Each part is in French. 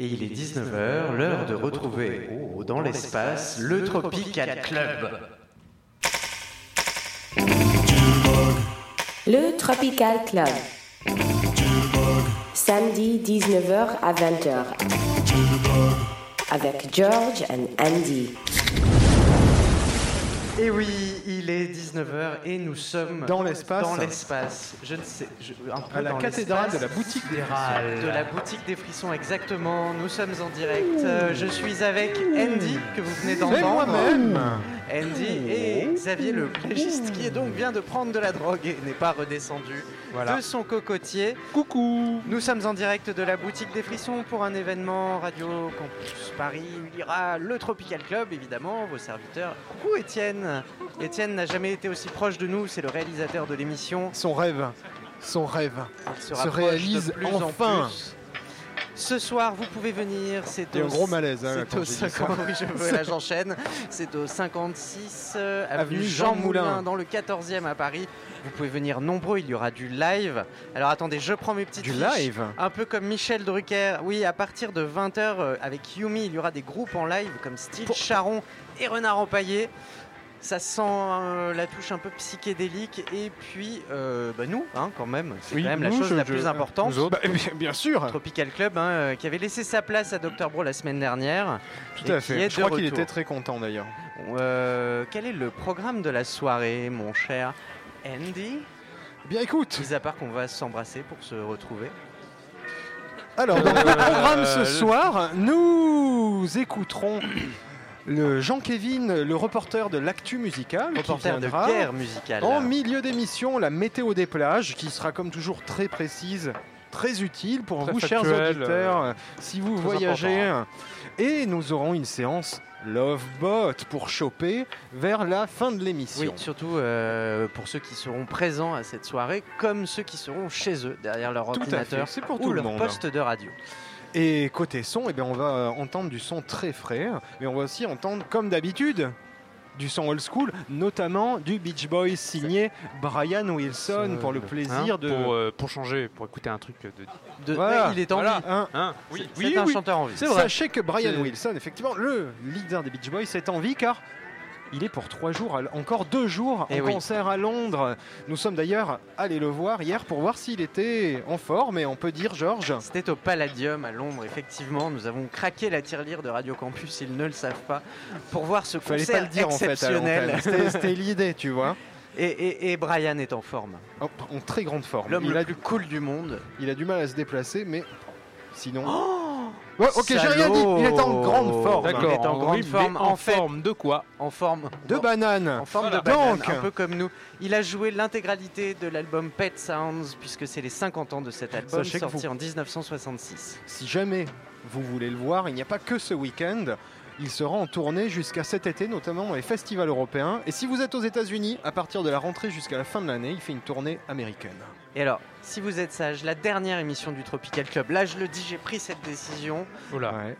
Et il est 19h, l'heure de retrouver oh, dans l'espace le Tropical Club. Le Tropical Club. Samedi 19h à 20h. Avec George and Andy. Et oui, il est 19h et nous sommes Dans l'espace. Dans l'espace. Je ne sais. je- un peu À la dans cathédrale de la boutique des De la boutique des frissons, exactement. Nous sommes en direct. Euh, je suis avec Andy, que vous venez Et d'entendre. moi-même Andy et Xavier, le plégiste, qui est donc vient de prendre de la drogue et n'est pas redescendu Voilà. de son cocotier. Coucou Nous sommes en direct de la boutique des frissons pour un événement Radio Campus Paris. Il y aura le Tropical Club, évidemment, vos serviteurs. Coucou Étienne Étienne n'a jamais été aussi proche de nous, c'est le réalisateur de l'émission. Son rêve, son rêve. Se réalise de plus enfin. En plus. Ce soir, vous pouvez venir. C'est au, un gros malaise, hein, là, c'est au j'ai dit ça. 50 oui, je veux, là j'enchaîne. C'est au 56 euh, avenue Jean Jean Moulin, Moulin. dans le 14e à Paris. Vous pouvez venir nombreux. Il y aura du live. Alors attendez, je prends mes petites Du fiches. live Un peu comme Michel Drucker. Oui, à partir de 20h avec Yumi, il y aura des groupes en live comme Style Charon et Renard Empaillé. Ça sent euh, la touche un peu psychédélique. Et puis, euh, bah, nous, hein, quand même, c'est Oui, quand même la chose je- la je- plus importante. Nous autres, bah, bien, sûr Tropical Club, hein, euh, qui avait laissé sa place à Dr Bro la semaine dernière. Tout à fait. Je crois qu'il était très content d'ailleurs. Euh, quel est le programme de la soirée, mon cher Andy? Bien écoute, Mis à part qu'on va s'embrasser pour se retrouver. alors dans le programme ce soir, nous écouterons le Jean-Kévin, le reporter de l'actu musical, qui Reporter de guerre musicale. En milieu d'émission, la météo des plages, qui sera comme toujours très précise, très utile pour Très vous, chers factuelle, auditeurs, euh, si vous voyagez. Et nous aurons une séance Lovebot pour choper vers la fin de Oui, l'émission. surtout euh, pour ceux qui seront présents à cette soirée, comme ceux qui seront chez eux, derrière leur Tout à fait, ordinateur c'est pour ou tout le leur monde. poste de radio. Et côté son, eh bien, on va euh, entendre du son très frais, mais on va aussi entendre, comme d'habitude, du son old school, notamment du Beach Boys signé Brian Wilson pour le euh, plaisir de. Pour, euh, pour changer, pour écouter un truc de. De- Voilà, ouais, il est en voilà. vie. Hein, Hein C'est- Oui, un chanteur en vie. Sachez que Brian Wilson, effectivement, le leader des Beach Boys, est en vie car il est pour trois jours, encore deux jours Eh en oui. concert à Londres. Nous sommes d'ailleurs allés le voir hier pour voir s'il était en forme et on peut dire, Georges, C'était au Palladium à Londres, effectivement. Nous avons craqué la tirelire de Radio Campus, ils ne le savent pas, pour voir ce fallait concert pas le dire en fait à exceptionnel. l'antenne. C'était- l'idée, tu vois. et, et- et Brian est en forme. En, en très grande forme. L'homme Il le a, plus cool du monde. il a du mal à se déplacer, mais sinon. Oh Ouais, ok, j'ai rien dit. Il est en grande forme. D'accord. Il est en grande oui, forme, En en fait. forme de quoi? En forme. De banane. En forme Voilà. de banane, Donc. un peu comme nous. Il a joué l'intégralité de l'album Pet Sounds, puisque c'est les 50 ans de cet album, Sachez sorti vous- en 1966. Si jamais vous voulez le voir, il n'y a pas que ce week-end. Il sera en tournée jusqu'à cet été, notamment dans les festivals européens. Et si vous êtes aux États-Unis, à partir de la rentrée jusqu'à la fin de l'année, il fait une tournée américaine. Et alors, si vous êtes sage, la dernière émission du Tropical Club, là je le dis, j'ai pris cette décision. Oula. Ouais,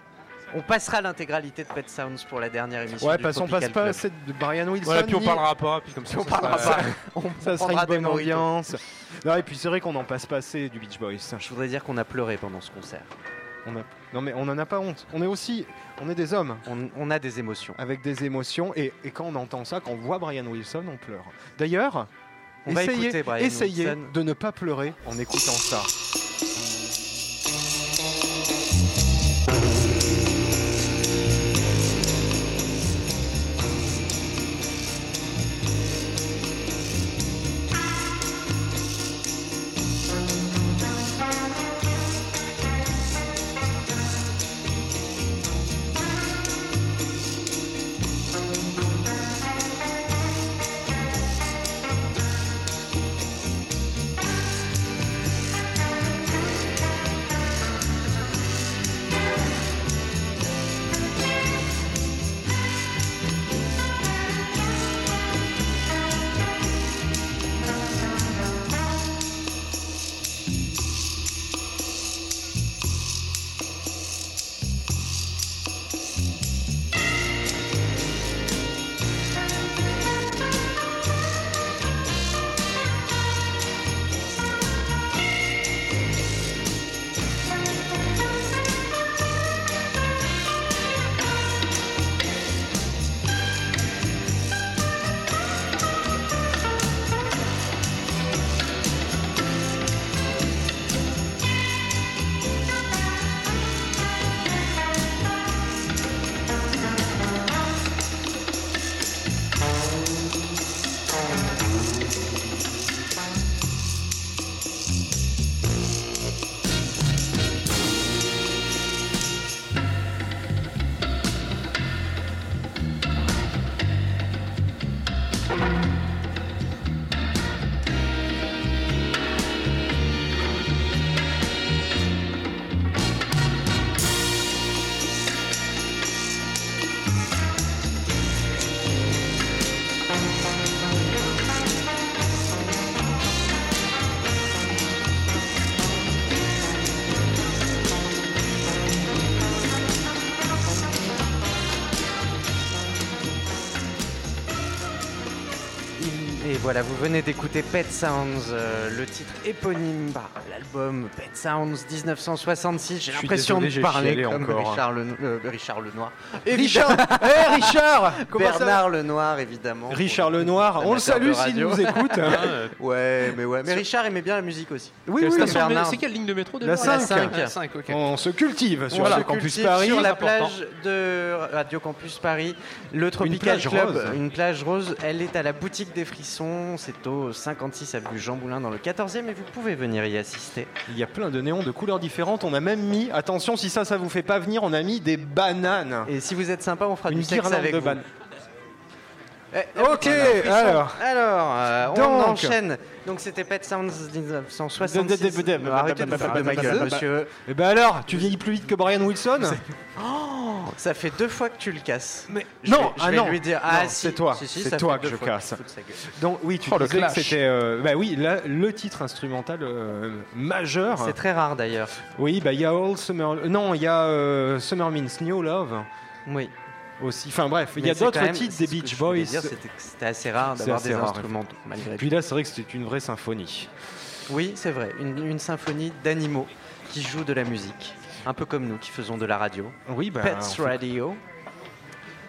On passera l'intégralité de Pet Sounds pour la dernière émission ouais du parce qu'on passe pas celle de Brian Wilson. Voilà, puis on ni- parlera pas, puis comme ça. on ça parlera sera- pas. On Ça sera prendra une des bonne ambiance. Non, et puis c'est vrai qu'on n'en passe pas assez du Beach Boys. Je voudrais dire qu'on a pleuré pendant ce concert. On a- Non mais on n'en a pas honte. On est aussi, on est des hommes On, on a des émotions. avec des émotions et, et quand on entend ça, quand on voit Brian Wilson, on pleure. D'ailleurs, On va essayez, écouter Brian essayez Wilson. de ne pas pleurer en écoutant ça. Voilà, vous venez d'écouter Pet Sounds, euh, le titre éponyme par l'album Pet Sounds 1966. J'ai l'impression de parler comme encore, hein. Richard, le, euh, Richard Lenoir. Richard Eh Richard Comment ça va Bernard Lenoir, évidemment. Richard Lenoir, on le salue s'il nous écoute. Hein, euh, Ouais, mais ouais. Mais Richard aimait bien la musique aussi. Oui, oui, Bernard. C'est quelle ligne de métro La cinq. cinq. La 5, ok. on se cultive sur On le campus Paris. Sur la plage de Radio Campus Paris, le Tropical plage Club, rose. une plage rose. Elle est à la boutique des Frissons. C'est au 56 avenue Jean Moulin dans le 14e et vous pouvez venir y assister. Il y a plein de néons de couleurs différentes. On a même mis, attention, si ça, ça vous fait pas venir, on a mis des bananes. Et si vous êtes sympa, on fera Une du sexe avec de vous. bananes. Eh, Ok, alors. Alors, euh, on Donc. enchaîne. Donc c'était Pet Sounds 1966. Arrêtez de vous foutre de ma gueule, monsieur. Et ben alors, tu vieillis plus vite que Brian Wilson Ça fait deux fois que tu le casses. Mais Je non, je ah vais non, lui dire. Non, Ah, si, c'est toi, si, si, c'est ça toi fait que deux je fois casse. se fout de sa gueule. Donc oui, tu Oh, le disais que clash. c'était, euh, bah oui, là, le titre instrumental euh, majeur. C'est très rare d'ailleurs. Oui, bah il y a All Summer, non, il y a euh, Summer Means New Love Oui. Aussi. Enfin bref, il y a c'est d'autres titres c'est des Beach Boys. C'était assez rare C'est d'avoir des rare, instruments malgré tout. Puis là, c'est vrai que c'était une vraie symphonie. Oui, c'est vrai. Une, une symphonie d'animaux qui jouent de la musique. Un peu comme nous qui faisons de la radio. Oui, bah. Pets Radio.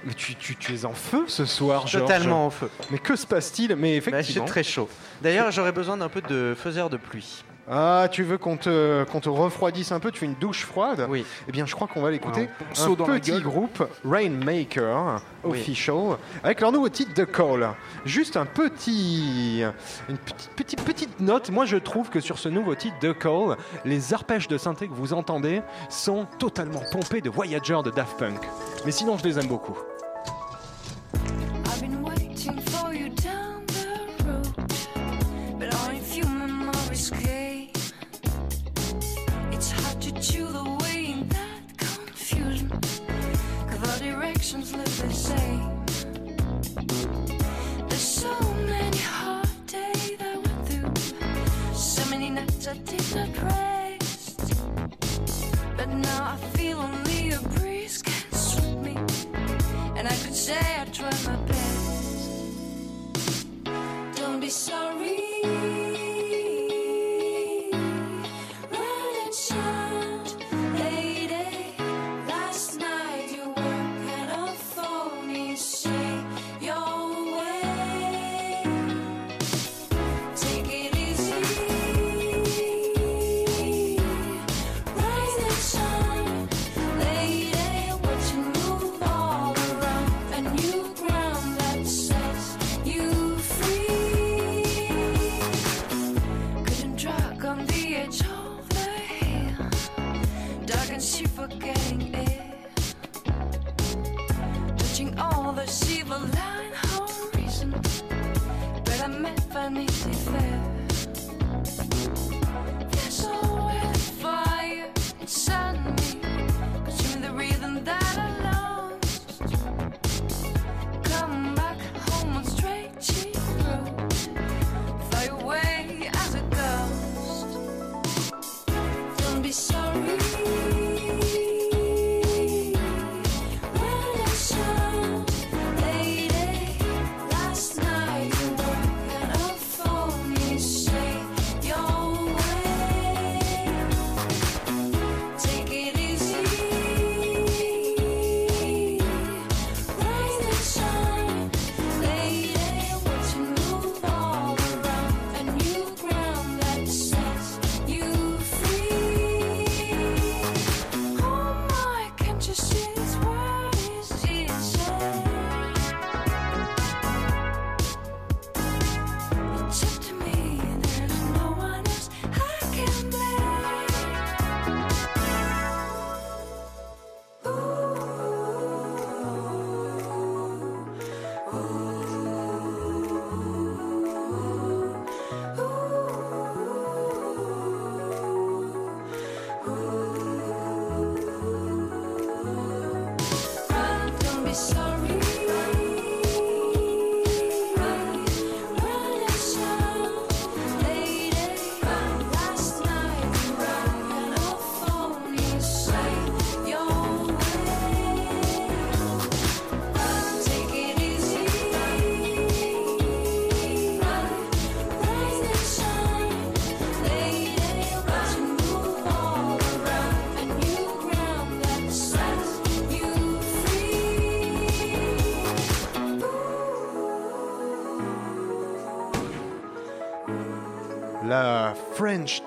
Mais tu, tu, tu es en feu ce soir, Georges. Totalement en feu. Mais que se passe-t-il? Mais Bah, J'ai effectivement. très chaud. D'ailleurs, j'aurais besoin d'un peu de faiseur de pluie. Ah, tu veux qu'on te, qu'on te refroidisse un peu Tu fais une douche froide Oui. Eh bien, je crois qu'on va l'écouter. Un petit groupe, Rainmaker, Oui. official, avec leur nouveau titre The Call. Juste un petit, une petite, petite, petite note. Moi, je trouve que sur ce nouveau titre The Call, les arpèges de synthé que vous entendez sont totalement pompés de Voyager de Daft Punk. Mais sinon, je les aime beaucoup. I feel only a breeze can sweep me. And I could say I tried my best. Don't be sorry.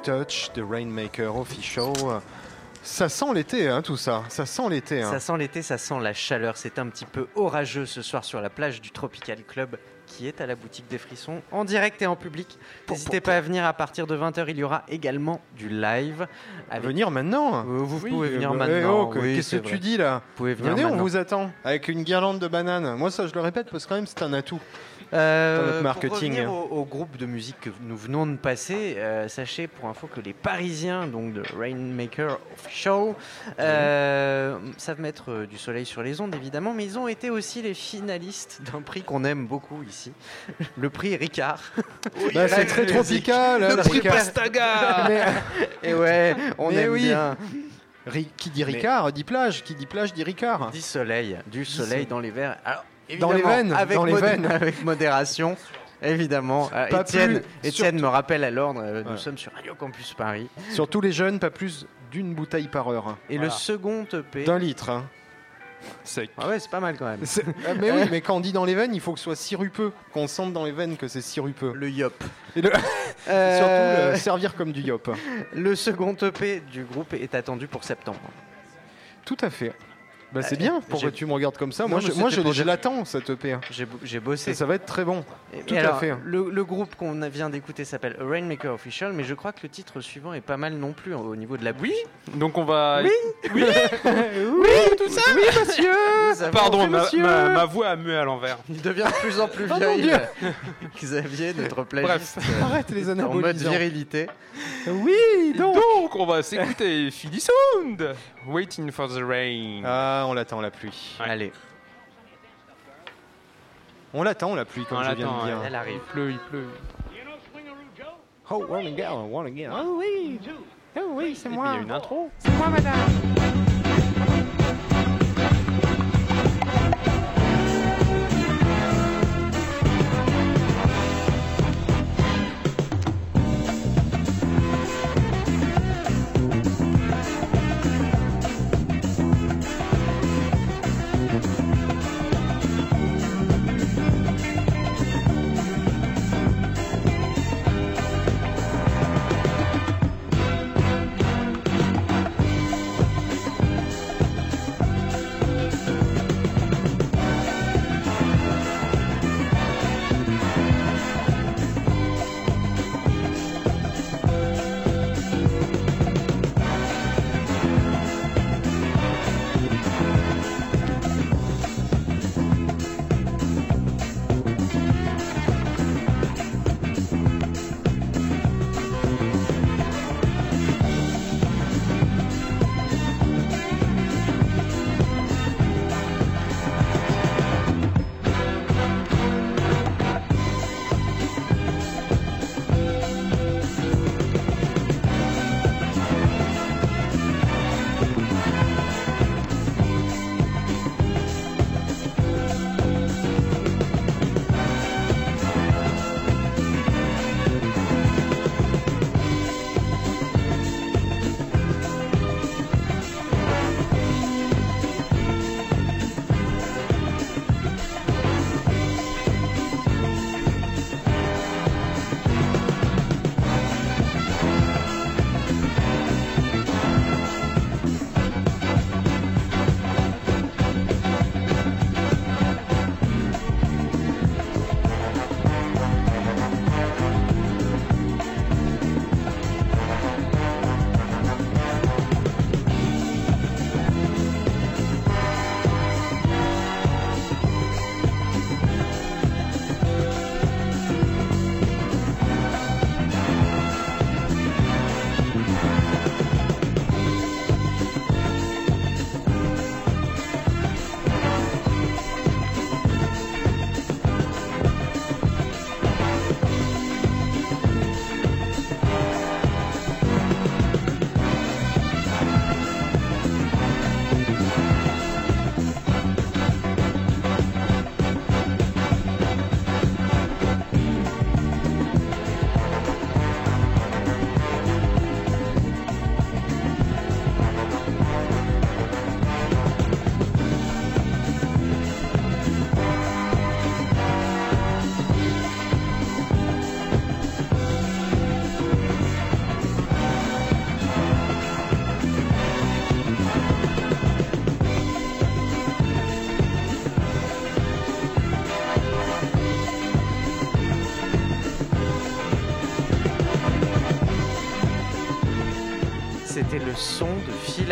Touch de Rainmaker Official. Ça sent l'été, hein, tout ça. Ça sent l'été. hein. Ça sent l'été, ça sent la chaleur. C'est un petit peu orageux ce soir sur la plage du Tropical Club qui est à la boutique des frissons en direct et en public. N'hésitez pas à venir à partir de 20h. Il y aura également du live. Avec... venir maintenant. Euh, Vous Oui, pouvez venir euh, maintenant. eh oh, oui, Qu'est-ce que vrai. tu dis là Vous pouvez venir Venez, on vous attend avec une guirlande de bananes. Moi, ça, je le répète parce que quand même, c'est un atout. Euh, notre Pour marketing. revenir au, au groupe de musique que nous venons de passer, euh, sachez pour info que les Parisiens, donc de Rainmaker Show, euh, savent mettre euh, du soleil sur les ondes évidemment, mais ils ont été aussi les finalistes d'un prix qu'on aime beaucoup ici, le prix Ricard. Bah, c'est très tropical. hein, Le le prix Ricard. Pastaga Mais- Et ouais, on Mais aime oui. bien. Ri- qui dit Ricard dit plage. Qui dit plage dit Ricard. Du soleil, du soleil soleil. dans les verres. Alors, Dans les veines, avec dans les modé- veines. avec modération. Évidemment, Euh, Pas Étienne, plus, Étienne me rappelle à l'ordre, euh, nous Ouais. sommes sur Radio Campus Paris. Sur tous les jeunes, pas plus d'une bouteille par heure. Et Voilà. le second EP. D'un litre. hein. Sec. Ah ouais, c'est pas mal quand même. Ah, mais oui, mais quand on dit dans les veines, il faut que ce soit sirupeux. Qu'on sente dans les veines que c'est sirupeux. Le Yop. Et le- Euh, Surtout le servir comme du yop. le second EP du groupe est attendu pour septembre. Tout à fait. Bah, c'est Euh, bien. Pourquoi tu me regardes comme ça? Non, Moi, je, moi je, je l'attends, cette EP. hein. J'ai bo- j'ai Ça, bossé. ça va être très bon. Et- tout et à alors, fait. Le, le groupe qu'on vient d'écouter s'appelle Rainmaker Official, mais je crois que le titre suivant est pas mal non plus au niveau de la Oui, donc on va. Oui. oui, tout ça Oui, monsieur Pardon, ma, monsieur. ma- ma voix a mué à l'envers. Il devient de plus en plus Oh. Dieu. Xavier, notre Bref. plagiste. euh, Arrête les En mode anabolisants. virilité. Oui, donc. Donc, on va s'écouter Philly Sound. Waiting for the rain. Ah, on l'attend la pluie. Ouais. Allez, On l'attend la pluie, comme On je viens de dire. elle arrive. Il pleut, il pleut. Oh, wanna go, wanna go. Oh oui, oh oui, c'est moi. il y a une intro. C'est moi, madame.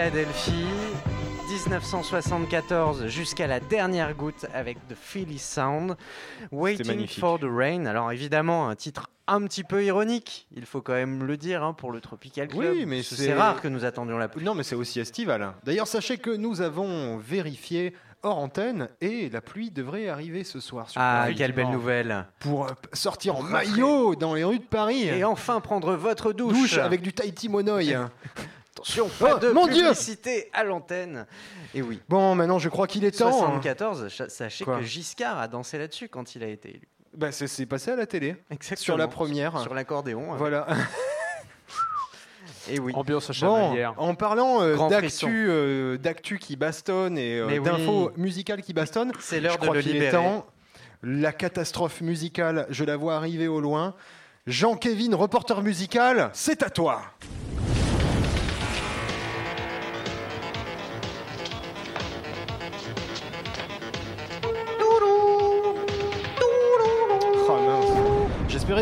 Philadelphie. 1974 jusqu'à la dernière goutte avec The Philly Sound. Waiting for the Rain. Alors évidemment, un titre un petit peu ironique, il faut quand même le dire hein, pour le Tropical Club. Oui, mais c'est- rare que nous attendions la pluie. Non, mais c'est aussi estival. D'ailleurs, sachez que nous avons vérifié hors antenne et la pluie devrait arriver ce soir. Sur Ah, Paris. quelle belle nouvelle. Pour euh, sortir en maillot dans les rues de Paris. Et enfin prendre votre douche. douche avec du Tahiti Monoï. Attention, pas Oh, de mon Dieu publicité à l'antenne. Et oui. Bon, maintenant, je crois qu'il est temps. hein. 74, cha- sachez Quoi que Giscard a dansé là-dessus quand il a été élu. Bah, c'est passé à la télé. Exactement. Sur la première. Sur l'accordéon. Voilà. Et oui. Ambiance à Bon, en parlant euh, d'actu, euh, d'actu qui bastonne et euh, oui. d'infos musicales qui bastonnent, C'est l'heure de crois le qu'il est temps. La catastrophe musicale, je la vois arriver au loin. Jean-Kévin, reporter musical, c'est à toi.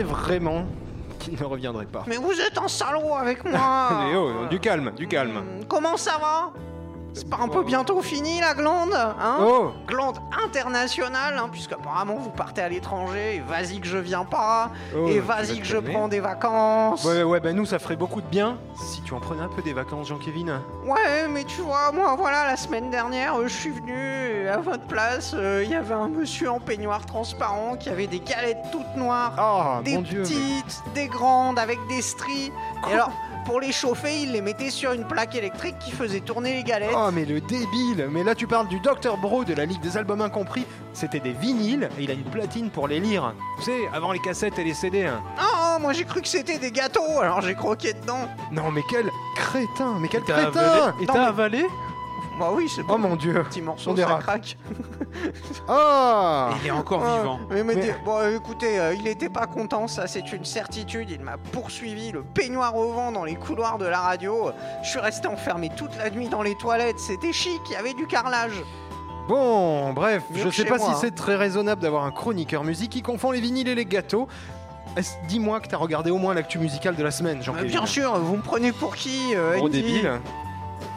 Vraiment qu'il ne reviendrait pas. Mais vous êtes un salaud avec moi. Mais oh, du calme, du calme. Comment ça va? C'est pas un peu bientôt fini la glande hein Oh Glande internationale, hein, puisque apparemment vous partez à l'étranger, et vas-y que je viens pas, Oh, et vas-y que je prends des vacances. Ouais, ouais, bah nous, ça ferait beaucoup de bien si tu en prenais un peu des vacances, Jean-Kévin. Ouais, mais tu vois, moi, voilà, la semaine dernière, euh, je suis venu et à votre place, euh, il y avait un monsieur en peignoir transparent qui avait des galettes toutes noires, Ah, des mon Dieu. mais- petites, des grandes, avec des stries. Et alors, pour les chauffer, il les mettait sur une plaque électrique qui faisait tourner les galettes. Oh, mais le débile Mais là, tu parles du Dr. Bro de la Ligue des Albums Incompris. C'était des vinyles et il a une platine pour les lire. Tu sais, avant les cassettes et les CD. hein. Oh, moi j'ai cru que c'était des gâteaux, alors j'ai croqué dedans. Non, mais quel crétin Mais quel crétin avalé Et t'as mais- avalé Bah oui, c'est Oh mon Dieu Petit morceau, on ça dérape. craque. Ah Il est encore Ah, vivant. mais- mais Mais- dis- bon, euh, écoutez, euh, il était pas content, ça c'est une certitude. Il m'a poursuivi, le peignoir au vent dans les couloirs de la radio. Je suis resté enfermé toute la nuit dans les toilettes. C'était chic, il y avait du carrelage. Bon, bref, Mieux je que sais chez pas moi, si hein. c'est très raisonnable d'avoir un chroniqueur musique qui confond les vinyles et les gâteaux. Est-ce- Dis-moi que t'as regardé au moins l'actu musicale de la semaine, Euh, Jean-Kévin. bien sûr, vous me prenez pour qui euh, Gros Andy débile.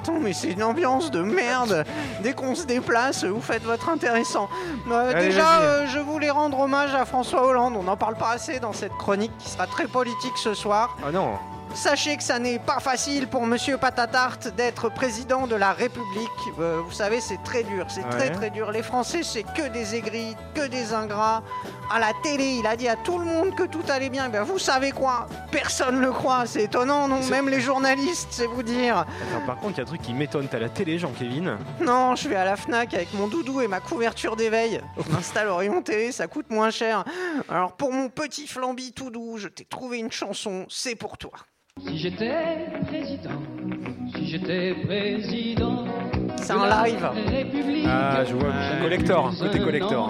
Attends, mais c'est une ambiance de merde. Dès qu'on se déplace, vous faites votre intéressant. Euh, Allez, déjà, euh, je voulais rendre hommage à François Hollande. On n'en parle pas assez dans cette chronique qui sera très politique ce soir. Ah non. Sachez que ça n'est pas facile pour Monsieur Patatarte d'être président de la République. Euh, vous savez, c'est très dur, c'est très Ouais. très dur. Les Français, c'est que des aigris, que des ingrats. À la télé, il a dit à tout le monde que tout allait bien. Bien, vous savez quoi? Personne le croit. C'est étonnant, non? Même les journalistes, c'est vous dire. Attends, par contre, il y a un truc qui m'étonne. T'as la télé, Jean-Kévin. Non, je vais à la Fnac avec mon doudou et ma couverture d'éveil. Je m'installe rayon télé, ça coûte moins cher. Alors pour mon petit flambi tout doux, je t'ai trouvé une chanson, c'est pour toi. Si j'étais président, si j'étais président. C'est la live. République, Ah, je vois, collector, côté collector.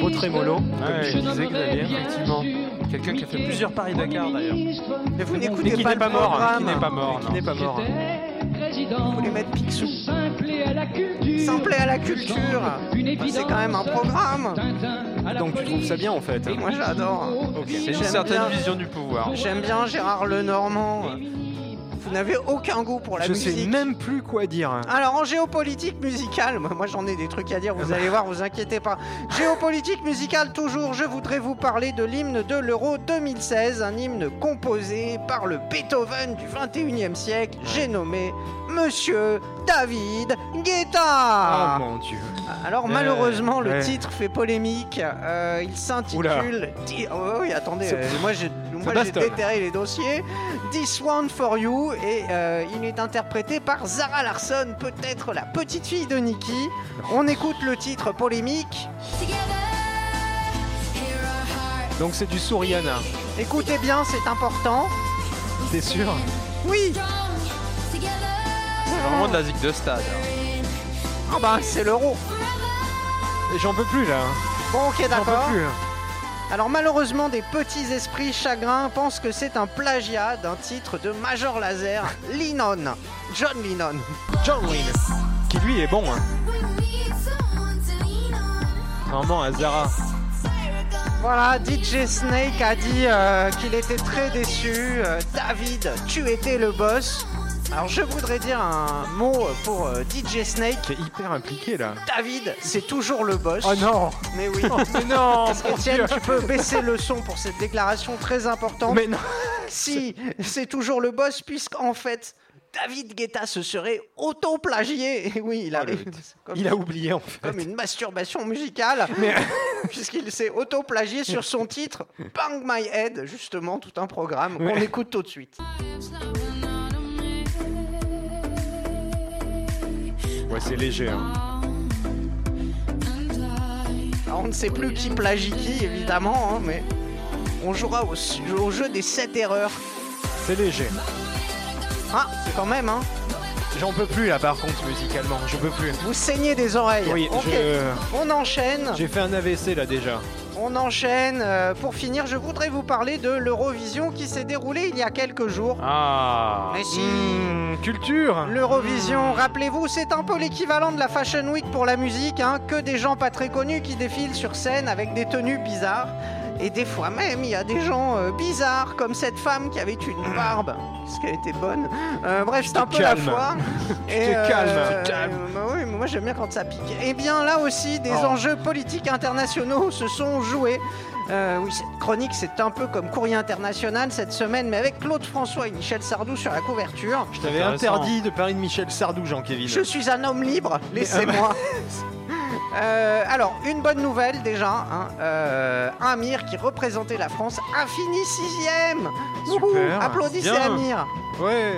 Beau trémolo, comme Ouais, Je nommerais Xavier, bien effectivement. Quelqu'un qui a fait plusieurs paris Dakar d'ailleurs. Mais vous Mais n'écoutez qui pas n'est le pas mort, hein, programme. qui n'est pas mort, Qui n'est pas mort. Vous voulez mettre Picsou. Simple à la culture. À la culture. Bah, c'est quand même un programme. Donc tu trouves ça bien en fait Moi j'adore. C'est une J'aime certaine bien. vision du pouvoir. J'aime bien Gérard Lenormand. Vous n'avez aucun goût pour la Je sais musique. même plus quoi dire. Alors en géopolitique musicale, moi moi, j'en ai des trucs à dire, vous allez voir, vous inquiétez pas. Géopolitique musicale toujours, je voudrais vous parler de l'hymne de l'Euro 2016, un hymne composé par le Beethoven du 21e siècle, j'ai nommé Monsieur David Guetta. Ah mon dieu. Alors malheureusement le ouais. titre fait polémique, Euh, il s'intitule... Di- Oh, oui attendez, C'est- euh, moi j'ai moi, j'ai bastonne. déterré les dossiers. This One For You et euh, il est interprété par Zara Larsson, peut-être la petite fille de Nicky. On écoute le titre polémique. Donc c'est du Souriana, Écoutez bien, c'est important. t'es sûr Oui, C'est vraiment de la zig de stade. ah bah c'est l'euro. J'en peux plus là. Bon ok J'en peux d'accord. plus. Alors malheureusement, des petits esprits chagrins pensent que c'est un plagiat d'un titre de Major Laser, Lennon, John Lennon. John Wayne. Qui lui est bon. Hein. Vraiment à Zara. Voilà, DJ Snake a dit euh, qu'il était très déçu. Euh, David, tu étais le boss. Alors je voudrais dire un mot pour euh, DJ Snake. Qui est hyper impliqué là. David, c'est toujours le boss. Oh non Mais oui. Mais non Dieu. tu peux baisser le son pour cette déclaration très importante. Mais non Si, c'est toujours le boss, puisqu'en fait, David Guetta se serait auto-plagié. Et oui, il a, Oh, le- comme, Il a oublié en fait. comme une masturbation musicale, Mais puisqu'il s'est auto-plagié sur son titre Bang My Head, justement, tout un programme qu'on Ouais. écoute tout de suite. Ouais, c'est léger. hein. Alors, on ne sait plus qui plagie qui, évidemment, hein, mais on jouera au, au jeu des 7 erreurs. C'est léger. Ah, quand même, hein. J'en peux plus là par contre musicalement. Je peux plus. Vous saignez des oreilles. Oui, je- on enchaîne. J'ai fait un AVC là déjà. On enchaîne. Euh, pour finir, je voudrais vous parler de l'Eurovision qui s'est déroulée il y a quelques jours. Ah. Mais si Mmh, culture L'Eurovision, rappelez-vous, c'est un peu l'équivalent de la Fashion Week pour la musique, hein, que des gens pas très connus qui défilent sur scène avec des tenues bizarres. Et des fois même, il y a des gens euh, bizarres, comme cette femme qui avait une barbe. Est-ce qu'elle était bonne? Euh, Bref, c'est te un peu calmes. la foire. te calmes. euh, Tu te calmes. bah oui, mais moi j'aime bien quand ça pique. Et bien là aussi, des Oh. enjeux politiques internationaux se sont joués. Euh, oui, cette chronique, c'est un peu comme Courrier International cette semaine, mais avec Claude François et Michel Sardou sur la couverture. Je t'avais interdit de parler de Michel Sardou, Jean-Kévin. Je suis un homme libre, laissez-moi. Euh, alors, une bonne nouvelle déjà. hein, euh, Amir, qui représentait la France, a fini sixième. Wouhou, Super, Applaudissez bien. Amir. Ouais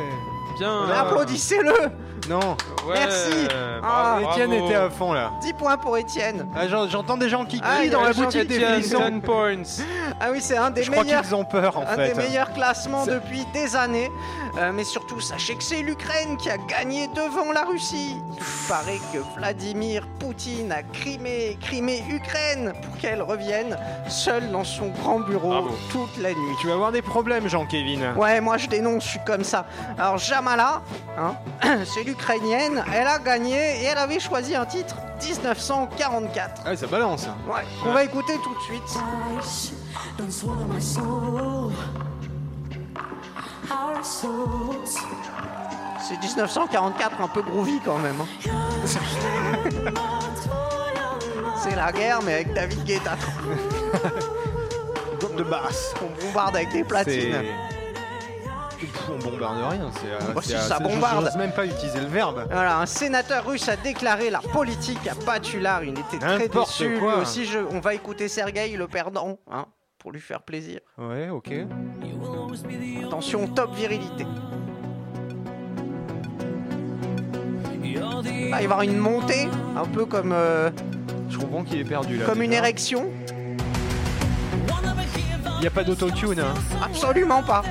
Bien. Applaudissez-le. Non Ouais, Merci. bravo, Ah, Étienne bravo. était à fond là. 10 points pour Étienne. Ah, j'en- J'entends des gens qui Ah, crient il y dans la gens boutique des frissons. 10 points. Ah oui, c'est un des Je crois meilleurs. qu'ils ont peur en un fait. des meilleurs classements C'est- depuis des années. Euh, mais surtout, sachez que c'est l'Ukraine qui a gagné devant la Russie. Il paraît que Vladimir Poutine a crimé, crimé Ukraine pour qu'elle revienne seule dans son grand bureau Bravo. toute la nuit. Tu vas avoir des problèmes, Jean-Kévin. Ouais, moi je dénonce, je suis comme ça. Alors Jamala, hein, c'est l'Ukrainienne, elle a gagné et elle avait choisi un titre 1944. Ah, ça balance. Ouais, qu'on va écouter tout de suite. C'est 1944, un peu groovy quand même. hein. C'est la guerre, mais avec David Guetta. De basse. On bombarde avec des platines. On bombarde rien. C'est. Bah, si, euh, ça bombarde. J'ose même pas utiliser le verbe. Voilà, un sénateur russe a déclaré la politique à Batular. Il était très déçu. Lui quoi. aussi, je- on va écouter Sergueï, le perdant, hein, pour lui faire plaisir. Ouais, ok. Attention, top virilité. Là, il va y avoir une montée, un peu comme, euh, Je comprends qu'il est perdu là. comme une érection. Il n'y a pas d'autotune. Hein. Absolument pas.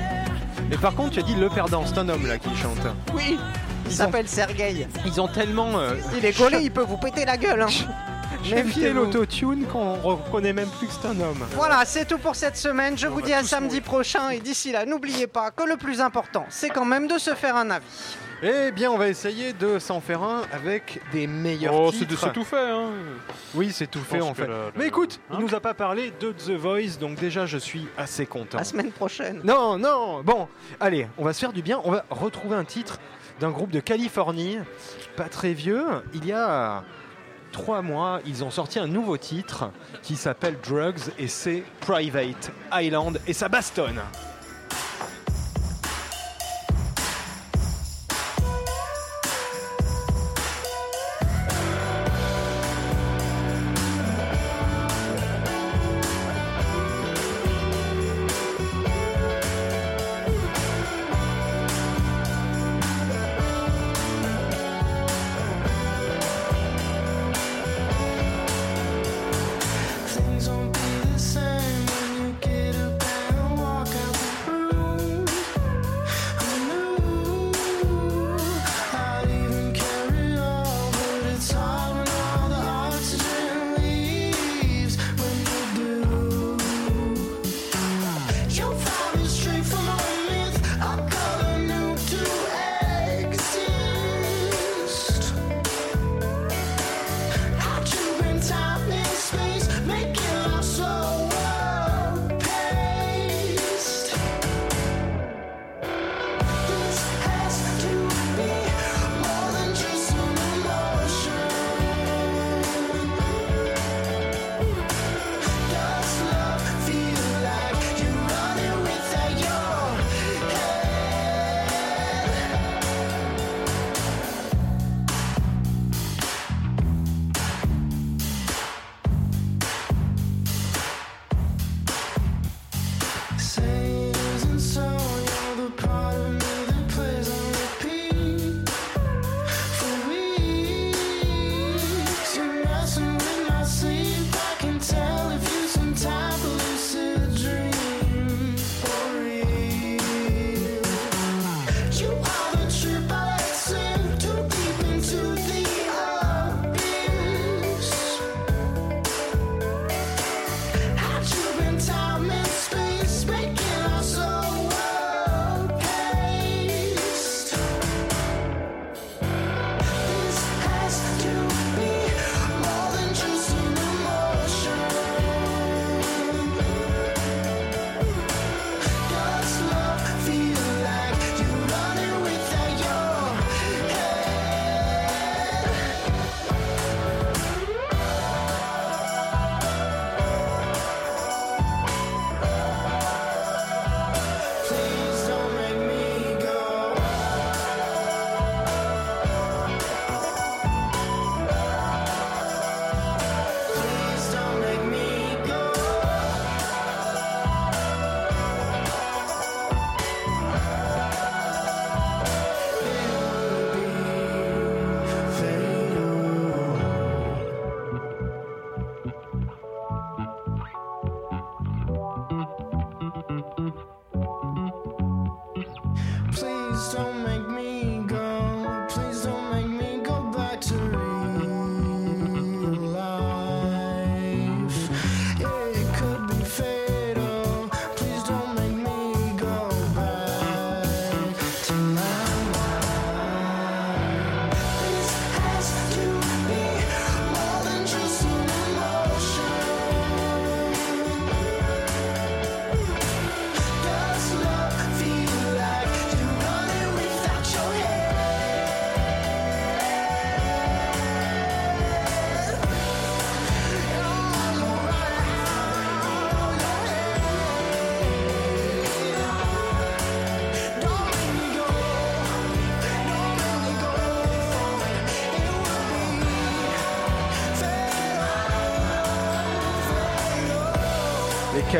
Et par contre, tu as dit le perdant, c'est un homme là qui chante. Oui, il s'appelle Sergueï. Ils ont tellement. euh, Il est gaulé, il peut vous péter la gueule. Hein. Méfiez Méfiez-vous. l'autotune qu'on reconnaît même plus que c'est un homme. Voilà, c'est tout pour cette semaine. Je vous dis à samedi prochain. Et d'ici là, n'oubliez pas que le plus important, c'est quand même de se faire un avis. Eh bien, on va essayer de s'en faire un avec des meilleurs Oh, c'est titres. c'est tout fait, hein. Oui, c'est tout fait en fait. Mais écoute, Hein il nous a pas parlé de The Voice, donc déjà je suis assez content. La semaine prochaine. Non, non, bon, allez, on va se faire du bien. On va retrouver un titre d'un groupe de Californie, pas très vieux. Il y a trois mois, ils ont sorti un nouveau titre qui s'appelle Drugs et c'est Private Island et ça bastonne.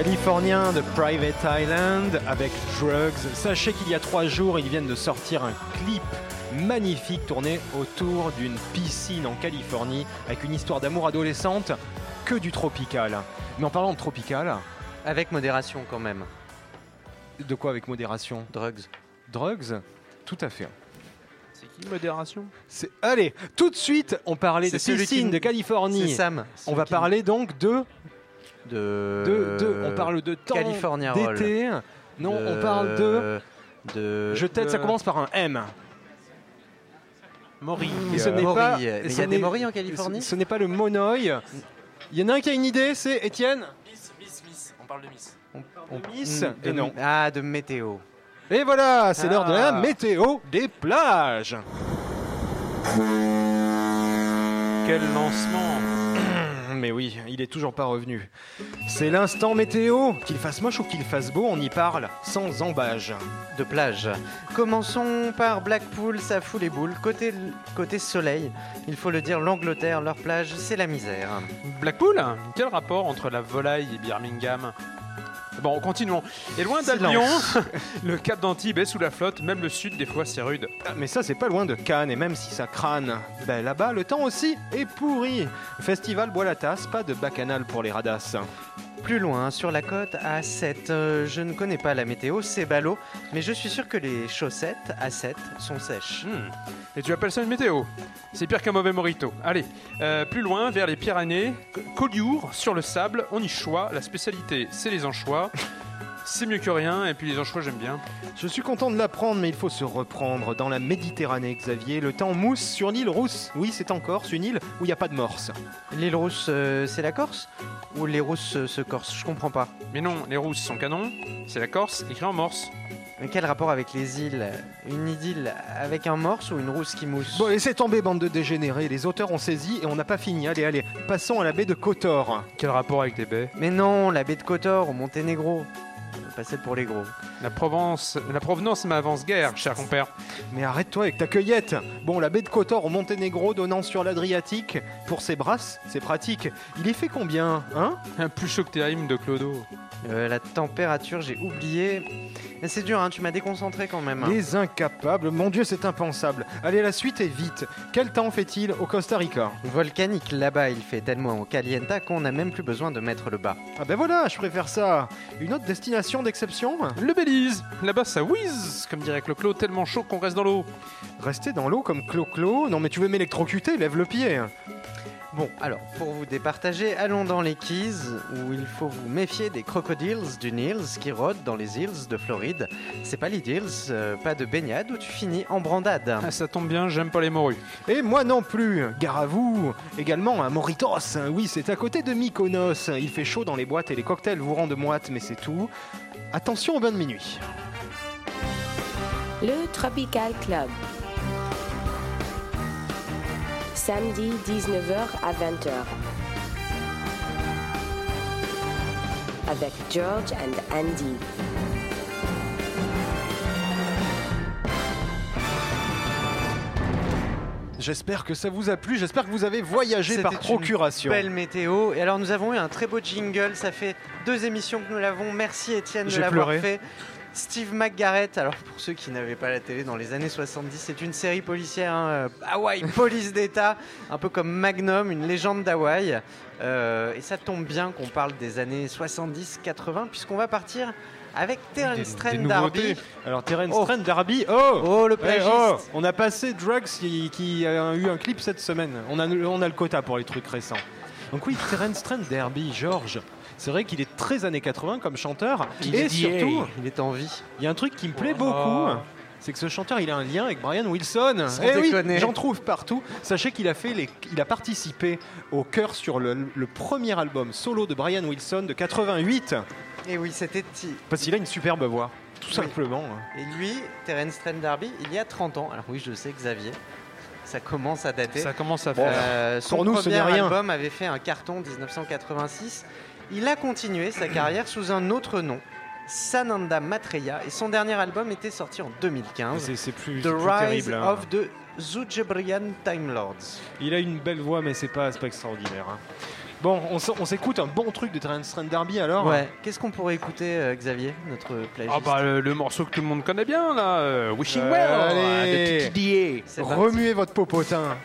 Californiens de Private Island avec Drugs. Sachez qu'il y a trois jours, ils viennent de sortir un clip magnifique tourné autour d'une piscine en Californie avec une histoire d'amour adolescente que du tropical. Mais en parlant de tropical, Avec modération quand même. de quoi avec modération? Drugs. Drugs? Tout à fait. C'est qui modération? C'est- Allez, tout de suite, on parlait de piscine qui- de C'est Californie. Sam. On va parler donc de, de. de, de- on parle de temps California d'été. Non, on parle de. De. Je t'aide, ça de- commence par un M. Maury. Et ce n'est pas. Il y a des Maury en Californie? Ce, ce n'est pas le monoï. Il y en a un qui a une idée, c'est Étienne? Miss, Miss, Miss. On parle de Miss. On- Miss Mm, et de- non. Ah, de météo. Et voilà, c'est l'heure de la Ah. météo des plages. Quel lancement Mais oui, il est toujours pas revenu. C'est l'instant météo. Qu'il fasse moche ou qu'il fasse beau, on y parle sans embâge. de plage. Commençons par Blackpool, ça fout les boules. Côté, côté soleil, il faut le dire, l'Angleterre, leur plage, c'est la misère. Blackpool Quel rapport entre la volaille et Birmingham? Bon, continuons. Et loin d'Albion, le cap d'Antibes est sous la flotte, même le sud, des fois, c'est rude. Ah, Mais ça, c'est pas loin de Cannes, et même si ça crâne, ben là-bas, le temps aussi est pourri. Festival bois la tasse, pas de bacchanal pour les radasses. Plus loin, sur la côte, à 7. euh, je ne connais pas la météo, c'est ballot, mais je suis sûr que les chaussettes à 7 sont sèches. Hmm. Et tu appelles ça une météo? C'est pire qu'un mauvais morito. Allez, euh, plus loin, vers les Pyrénées, Collioure, sur le sable, on y choix. La spécialité, c'est les anchois. C'est mieux que rien, et puis les anchois, j'aime bien. Je suis content de l'apprendre, mais il faut se reprendre. Dans la Méditerranée, Xavier, le temps mousse sur l'île Rousse. Oui, c'est en Corse, une île où il n'y a pas de morse. L'île rousse, euh, c'est la Corse Ou les rousses euh, se corsent? Je comprends pas. Mais non, les rousses sont canons, c'est la Corse, écrit en morse. Mais quel rapport avec les îles? Une idylle avec un morse ou une rousse qui mousse? Bon, laissez tomber, bande de dégénérés. Les auteurs ont saisi et on n'a pas fini. Allez, allez, passons à la baie de Kotor. Quel rapport avec les baies? Mais non, la baie de Kotor au Monténégro. Pas celle pour les gros. La Provence, la provenance m'avance guère, cher compère. Mais arrête-toi avec ta cueillette Bon, la baie de Kotor au Monténégro donnant sur l'Adriatique, pour ses brasses, c'est pratique. Il y fait combien, hein? Un plus chaud que tes rimes de Clodo. Euh, la température, j'ai oublié. Mais c'est dur, hein, tu m'as déconcentré quand même. hein. Les incapables, mon dieu, c'est impensable. Allez, la suite est vite. Quel temps fait-il au Costa Rica? Volcanique, là-bas, il fait tellement calienta qu'on n'a même plus besoin de mettre le bas. Ah ben voilà, je préfère ça. Une autre destination d'exception? Le Belize Là-bas, ça whiz, comme dirait Clo-Clo, tellement chaud qu'on reste dans l'eau. Rester dans l'eau comme Clo-Clo? Non mais tu veux m'électrocuter, lève le pied. Bon, alors, pour vous départager, allons dans les Keys, où il faut vous méfier des crocodiles du Niles qui rôdent dans les îles de Floride. C'est pas les euh, pas de baignade où tu finis en brandade. Ah, ça tombe bien, j'aime pas les morues. Et moi non plus, gare à vous. Également un Moritos, oui c'est à côté de Mykonos. Il fait chaud dans les boîtes et les cocktails vous rendent moite, mais c'est tout. Attention au bain de minuit. Le Tropical Club. Samedi 19h à 20h. Avec George and Andy. J'espère que ça vous a plu, j'espère que vous avez voyagé par une procuration. Belle météo. Et alors, nous avons eu un très beau jingle. Ça fait deux émissions que nous l'avons. Merci Étienne de J'ai l'avoir pleuré. fait. Steve McGarrett, alors pour ceux qui n'avaient pas la télé dans les années 70, c'est une série policière, hein, euh, Hawaii, police d'État, un peu comme Magnum, une légende d'Hawaï. Euh, et ça tombe bien qu'on parle des années 70-80, puisqu'on va partir avec Terence Trent D'Arby. Alors Terence Oh. Trent D'Arby, oh Oh, le Eh, plagiste oh, on a passé Drugs qui, qui a eu un clip cette semaine. On a, on a le quota pour les trucs récents. Donc oui, Terence Trent D'Arby, George. C'est vrai qu'il est très années 80 comme chanteur. et surtout, il est en vie. il y a un truc qui me plaît Oh. beaucoup. C'est que ce chanteur, il a un lien avec Brian Wilson. Eh oui, j'en trouve partout. Sachez qu'il a fait les, il a participé au chœur sur le, le premier album solo de Brian Wilson de 88. Et oui, c'était ti- Parce qu'il a une superbe voix, tout Oui. simplement. Et lui, Terence Trent D'Arby, il y a 30 ans. Alors oui, je sais, Xavier, ça commence à dater. Ça commence à faire. Euh, son Pour nous, ce premier n'est rien. album avait fait un carton en 1986. Il a continué sa carrière sous un autre nom, Sananda Matreya, et son dernier album était sorti en 2015, C'est plus, The plus Rise terrible. hein. of the Zujebrian Time Lords. Il a une belle voix, mais c'est pas, pas extraordinaire. hein. Bon, on, s'écoute un bon truc de Terence D'Arby alors Ouais. Qu'est-ce qu'on pourrait écouter, euh, Xavier, notre plagiste Ah bah le, le morceau que tout le monde connaît bien là, euh, Wishing Euh, Well allez. de. C'est parti. Remuez votre popotin.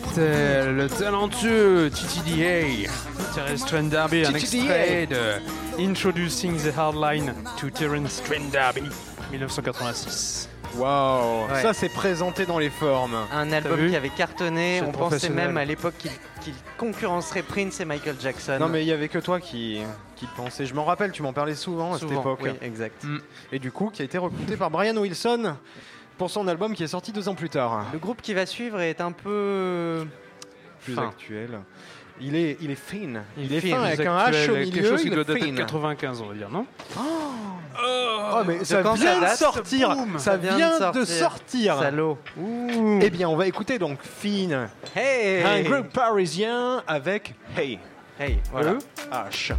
C'était le talentueux TTDA, Terence Trent D'Arby, un extrait de Introducing the Hardline to Terence Trent D'Arby, 1986. Waouh, Ouais. ça c'est présenté dans les formes. Un album qui avait cartonné. On pensait même à l'époque qu'il concurrencerait Prince et Michael Jackson. Non mais il y avait que toi qui, qui pensais. Je m'en rappelle, tu m'en parlais souvent à cette époque. Oui, exact. Et du coup, qui a été recruté par Brian Wilson pour son album qui est sorti deux ans plus tard. Le groupe qui va suivre est un peu Plus fin. actuel. Il est, il est fin. Il, est fin, fin avec un H au Quelque milieu. chose qui il doit dater de fin. 95, on va dire, non Oh, mais ça vient ça de date sortir. Boum, ça vient de sortir. Salaud. Eh bien, on va écouter donc Finn, Hey un groupe parisien avec Hey. Hey, voilà. E H.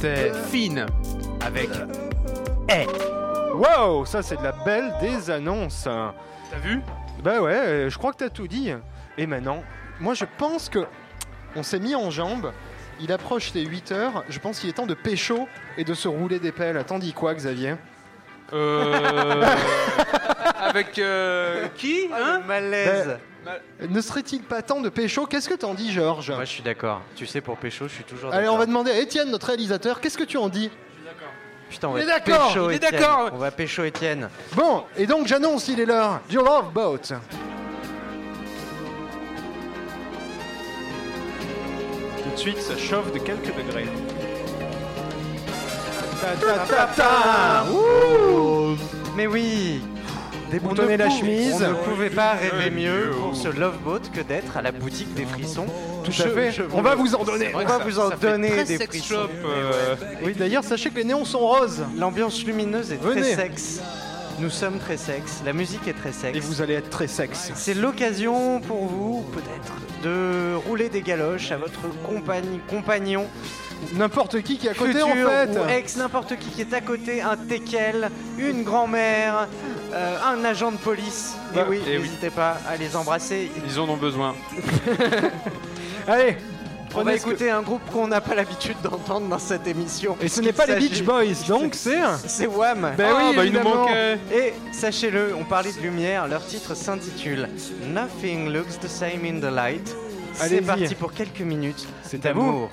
C'était Fine avec Wow, ça c'est de la belle des annonces. T'as vu? Bah ouais, euh, je crois que t'as tout dit. Et maintenant, moi je pense que on s'est mis en jambes. Il approche les 8 heures. Je pense qu'il est temps de pécho et de se rouler des pelles. T'en dis quoi, Xavier? Euh, Avec euh, qui hein Malaise. Ne serait-il pas temps de pécho? Qu'est-ce que t'en dis, Georges? Moi, je suis d'accord. Tu sais, pour Pécho, je suis toujours Allez, d'accord. on va demander à Étienne, notre réalisateur, qu'est-ce que tu en dis? Putain, on Il va est d'accord, pécho il est Étienne. d'accord. On va pécho Étienne. Bon, et donc j'annonce, il est l'heure du Love Boat. Tout de suite, ça chauffe de quelques degrés. Ta, ta, ta, ta. Ouh. Mais oui Déboutonner la On ne pou- chemise. On ne pouvait pas rêver mieux pour ce Love Boat que d'être à la boutique des frissons. Tout à fait. On va vous en donner. On va vous en donner des frissons. shop. euh, Oui, d'ailleurs, sachez que les néons sont roses. L'ambiance lumineuse est très sexe. Nous sommes très sexe, la musique est très sexe. Et vous allez être très sexe. C'est l'occasion pour vous, peut-être, de rouler des galoches à votre compagne, compagnon, N'importe qui qui est à côté futur en fait. ou ex, n'importe qui qui est à côté, un teckel, une grand-mère, euh, un agent de police. Bah, et oui, oui. n'hésitez pas à les embrasser. Ils en ont besoin. Allez, On va que- écouter un groupe qu'on n'a pas l'habitude d'entendre dans cette émission. Et ce n'est pas les Beach Boys, donc c'est. C'est Wham Ben Ah, oui, bah, il nous manquait. Et sachez-le, on parlait de lumière, leur titre s'intitule Nothing Looks the Same in the Light. C'est parti pour quelques minutes d'amour.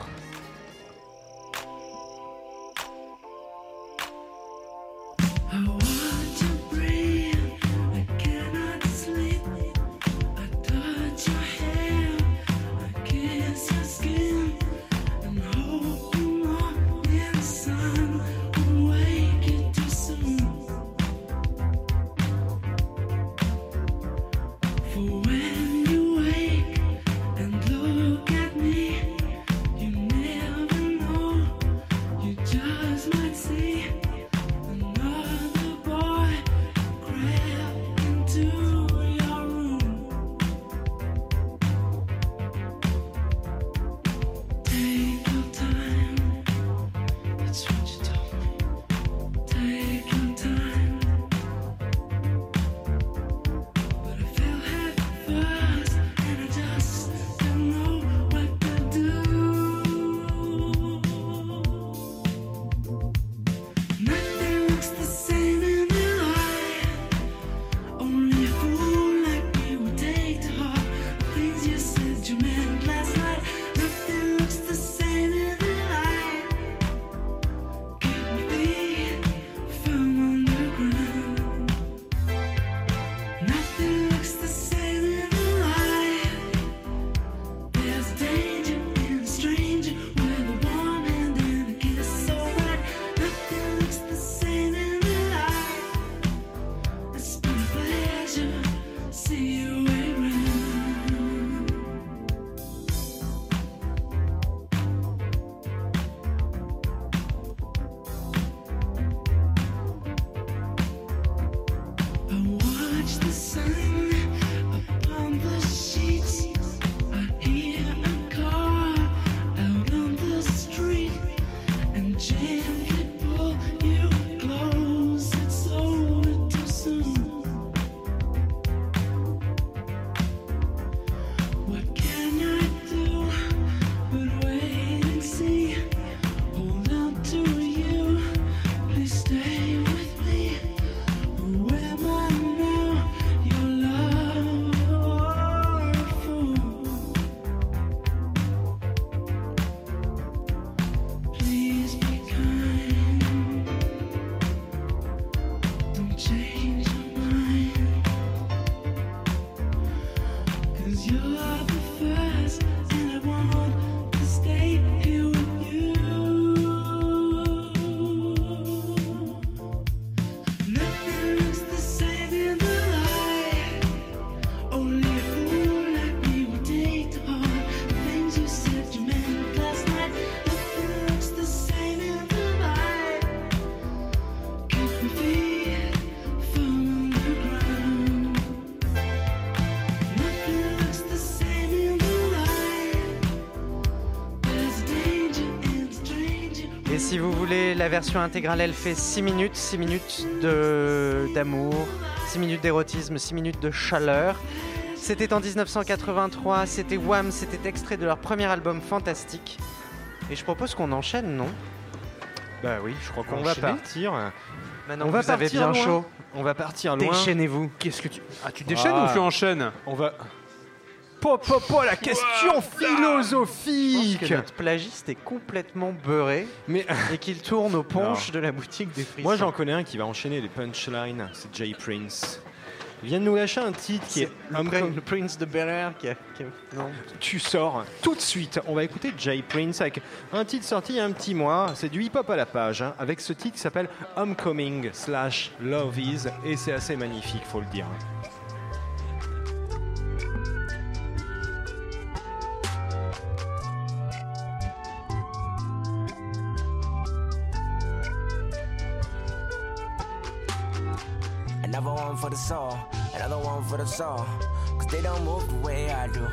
La version intégrale, elle fait 6 minutes, 6 minutes de- d'amour, 6 minutes d'érotisme, 6 minutes de chaleur. C'était en 1983, c'était Wham, c'était extrait de leur premier album Fantastique. Et je propose qu'on enchaîne, non? Bah oui, je crois qu'on On va partir. Maintenant on va vous avez partir bien loin. chaud, On va partir loin. déchaînez-vous. Qu'est-ce que tu. Ah, tu déchaînes Ah. ou tu enchaînes? On va. Po, po, po, la question Je pense philosophique que notre plagiste est complètement beurré Mais et qu'il tourne aux ponches de la boutique des frissons. moi j'en connais un qui va enchaîner les punchlines, c'est Jay Prince. Il vient de nous lâcher un titre qui C'est est le, prin- Prince de Bel Air qui a, qui a- Non. Tu sors tout de suite. On va écouter Jay Prince avec un titre sorti il y a un petit mois. C'est du hip-hop à la page, hein, avec ce titre qui s'appelle Homecoming slash Love Is. Et c'est assez magnifique, faut le dire. Soul. Cause they don't move the way I do.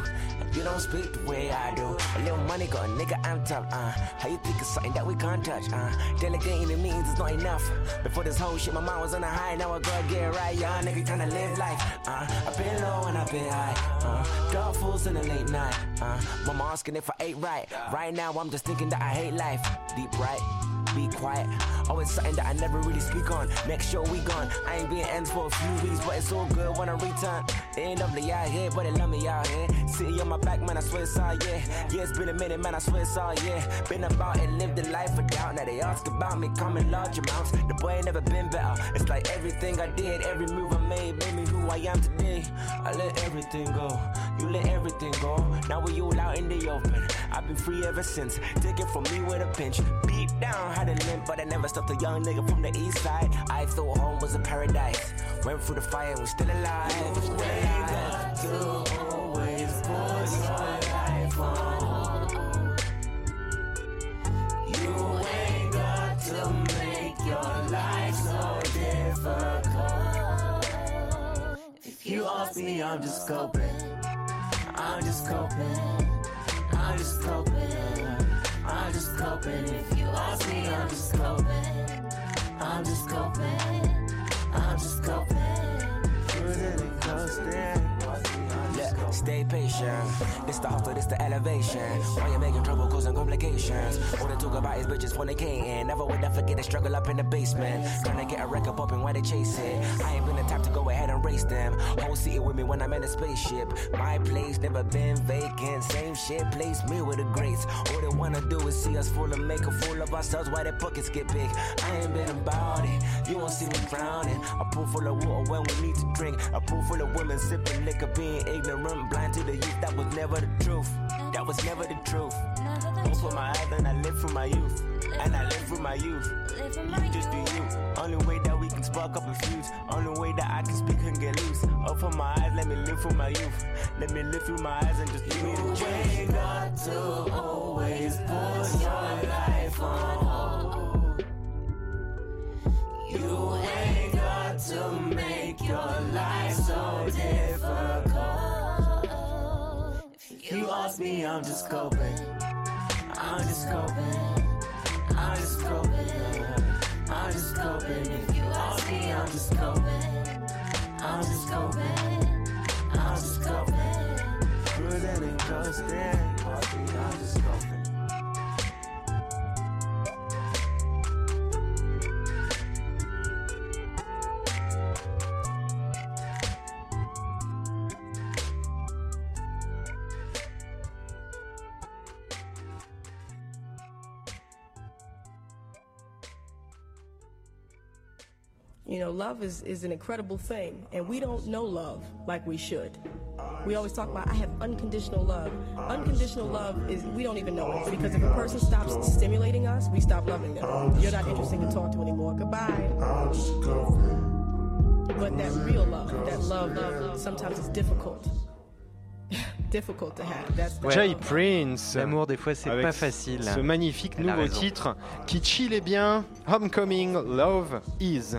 You don't speak the way I do. A little money got a nigga amped up, uh. How you think it's something that we can't touch, uh? Delegating the means is not enough. Before this whole shit, my mind was on a high, now I gotta get right, young nigga tryna live life, uh. I've been low and I've been high, uh. Dark fools in the late night, uh. Mama asking if I ate right. Right now, I'm just thinking that I hate life. Deep right be quiet. Oh, Always something that I never really speak on. Make sure we gone. I ain't been ends for a few weeks, but it's all good when I return. It ain't lovely out here, but they love me out here. City on my back, man, I swear it's all, yeah. Yeah, it's been a minute, man, I swear it's all, yeah. Been about it, lived the life of doubt. Now they ask about me, come in large amounts. The boy ain't never been better. It's like everything I did, every move I made, made me who I am today. I let everything go. You let everything go. Now we all out in the open. I've been free ever since. Take it from me with a pinch. Beat down, had a limp, but I never stopped a young nigga from the east side. I thought home was a paradise. Went through the fire and we still alive. Always life on. You ain't got to make your life so difficult. If you ask me, I'm just coping. I'm just coping. I'm just coping. I'm just coping. If you ask me, I'm just coping. I'm just coping. I'm just coping. Put it in Yeah, stay patient. This the hustle, this the elevation. Why you making trouble, causing complications? All they talk about is bitches fornicating. Never would I forget the struggle up in the basement. Trying to get a record popping while they chase it. I ain't been the type to go ahead and race them. Whole city with me when I'm in a spaceship. My place never been vacant. Same shit, place me with the greats. All they wanna do is see us full and make a fool of ourselves while their pockets get big. I ain't been about it. You won't see me drowning. A pool full of water when we need to drink. A pool full of women sipping liquor, being ignorant, blind to the youth. That was never the truth. That was never the truth. Open my eyes and I live through my youth. And I live through my youth. You just do you. Only way that we can spark up a fuse. Only way that I can speak and get loose. Open my eyes, let me live through my youth. Let me live through my eyes and just give me. You got to always put your life on hold. You ain't got to make your life so difficult. You ask me, I'm just coping. I'm just coping. I'm just coping. I'm just coping. If you ask me, I'm just coping. I'm just coping. I'm just coping. Put it in close there. You know, love is, is an incredible thing, and we don't know love like we should. We always talk about, I have unconditional love. Unconditional love is, we don't even know it, because if a person stops stimulating us, we stop loving them. You're not interesting to talk to anymore. Goodbye. But that real love, that love, love sometimes is difficult. difficult to have. That's the Jay Prince. L'amour, des fois, c'est pas facile. Ce magnifique Elle nouveau titre qui chillait bien. Homecoming Love Is.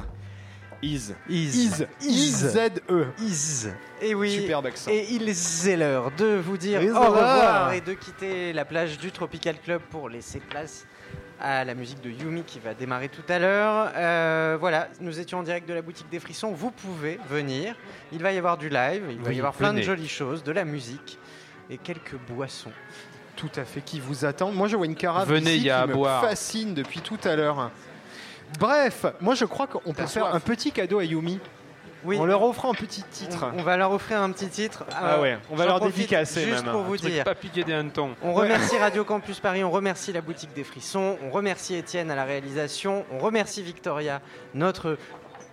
Is. Is. Is. Is. Et oui. Superbe accent. Et il est l'heure de vous dire au revoir et de quitter la plage du Tropical Club pour laisser place à la musique de Yumi qui va démarrer tout à l'heure. Euh, voilà, nous étions en direct de la boutique des frissons. Vous pouvez venir. Il va y avoir du live, il va Oui, y avoir plein venez. de jolies choses, de la musique et quelques boissons. Tout à fait, qui vous attend. Moi, je vois une carafe Venez, ici il y a qui à me boire. fascine depuis tout à l'heure. Bref, moi, je crois qu'on peut faire soif. un petit cadeau à Yumi. Oui. En leur offrant un petit titre. On, on va leur offrir un petit titre. Ah Euh, ouais, on va leur dédicacer Juste même. pour Un vous Truc dire. pas des hannetons. On remercie Radio Campus Paris, on remercie la boutique des frissons, on remercie Étienne à la réalisation, on remercie Victoria, notre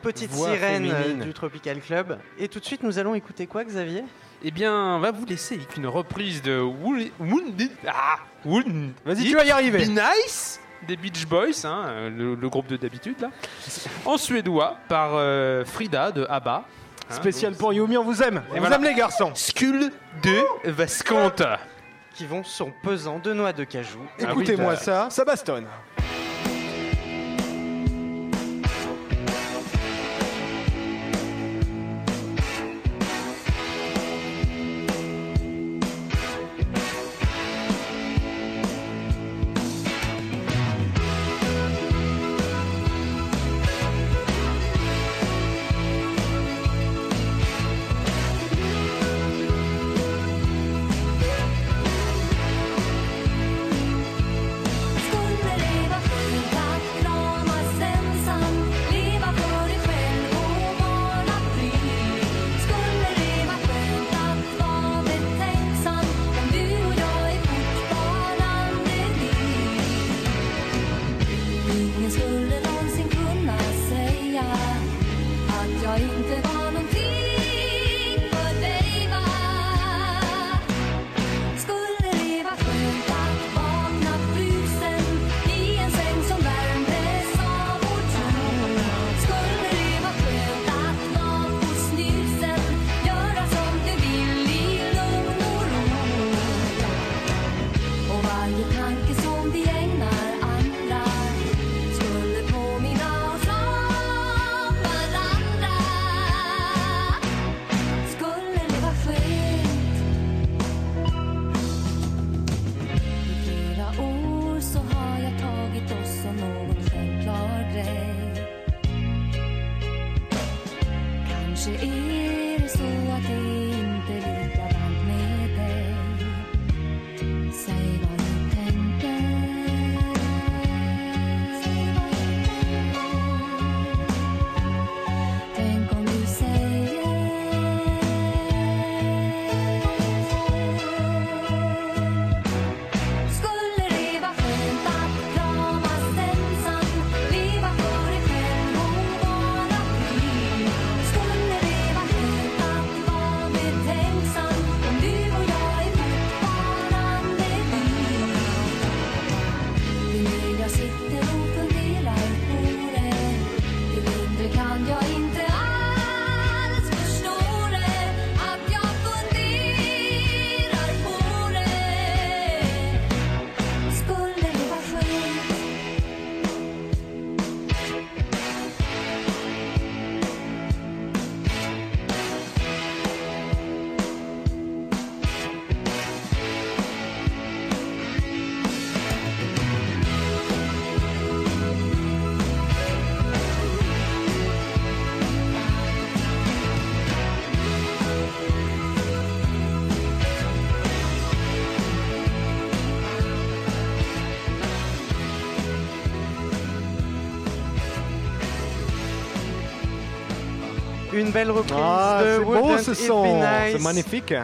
petite Voix sirène euh, féminine. du Tropical Club. Et tout de suite, nous allons écouter quoi, Xavier? Eh bien, on va vous laisser avec une reprise de. Wounded... Ah Wounded... Vas-y, tu vas y arriver. Be Nice? Des Beach Boys, hein, le, le groupe de d'habitude là, en suédois par euh, Frida de ABBA. hein, Spécial donc, pour Yumi, on vous aime. On Et vous voilà. aime les garçons. Skull de Vasconta. Qui vont son pesant de noix de cajou. Ah oui, Écoutez-moi t'as- ça, ça bastonne. Une belle reprise Ah, de c'est beau Wouldn't ce son, Nice. c'est magnifique.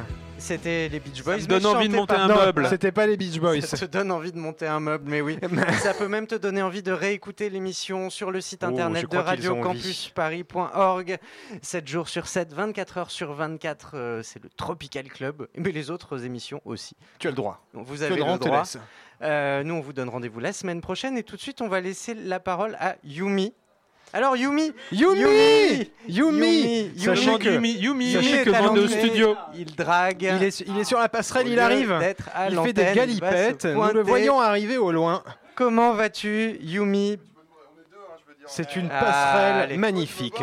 C'était les Beach Boys. me mais donne envie de monter pas. un Non, meuble. C'était pas les Beach Boys. Ça te donne envie de monter un meuble, mais oui. Ça peut même te donner envie de réécouter l'émission sur le site Oh, internet je de radiocampusparis.org. 7 jours sur 7, 24 heures sur 24, euh, c'est le Tropical Club. Mais les autres émissions aussi. Tu as le droit. Donc vous Tu as avez le droit, le te droit. Euh, nous, on vous donne rendez-vous la semaine prochaine. Et tout de suite, on va laisser la parole à Yumi. Alors, Yumi Yumi Yumi Yumi Sachez Demande que- Yumi, Yumi, Yumi sachez est que au studio. Il drague. il est, il est sur la passerelle, il arrive. à Il fait des galipettes. Nous le voyons arriver au loin. Comment vas-tu, Yumi? C'est une Ah, passerelle allez. magnifique.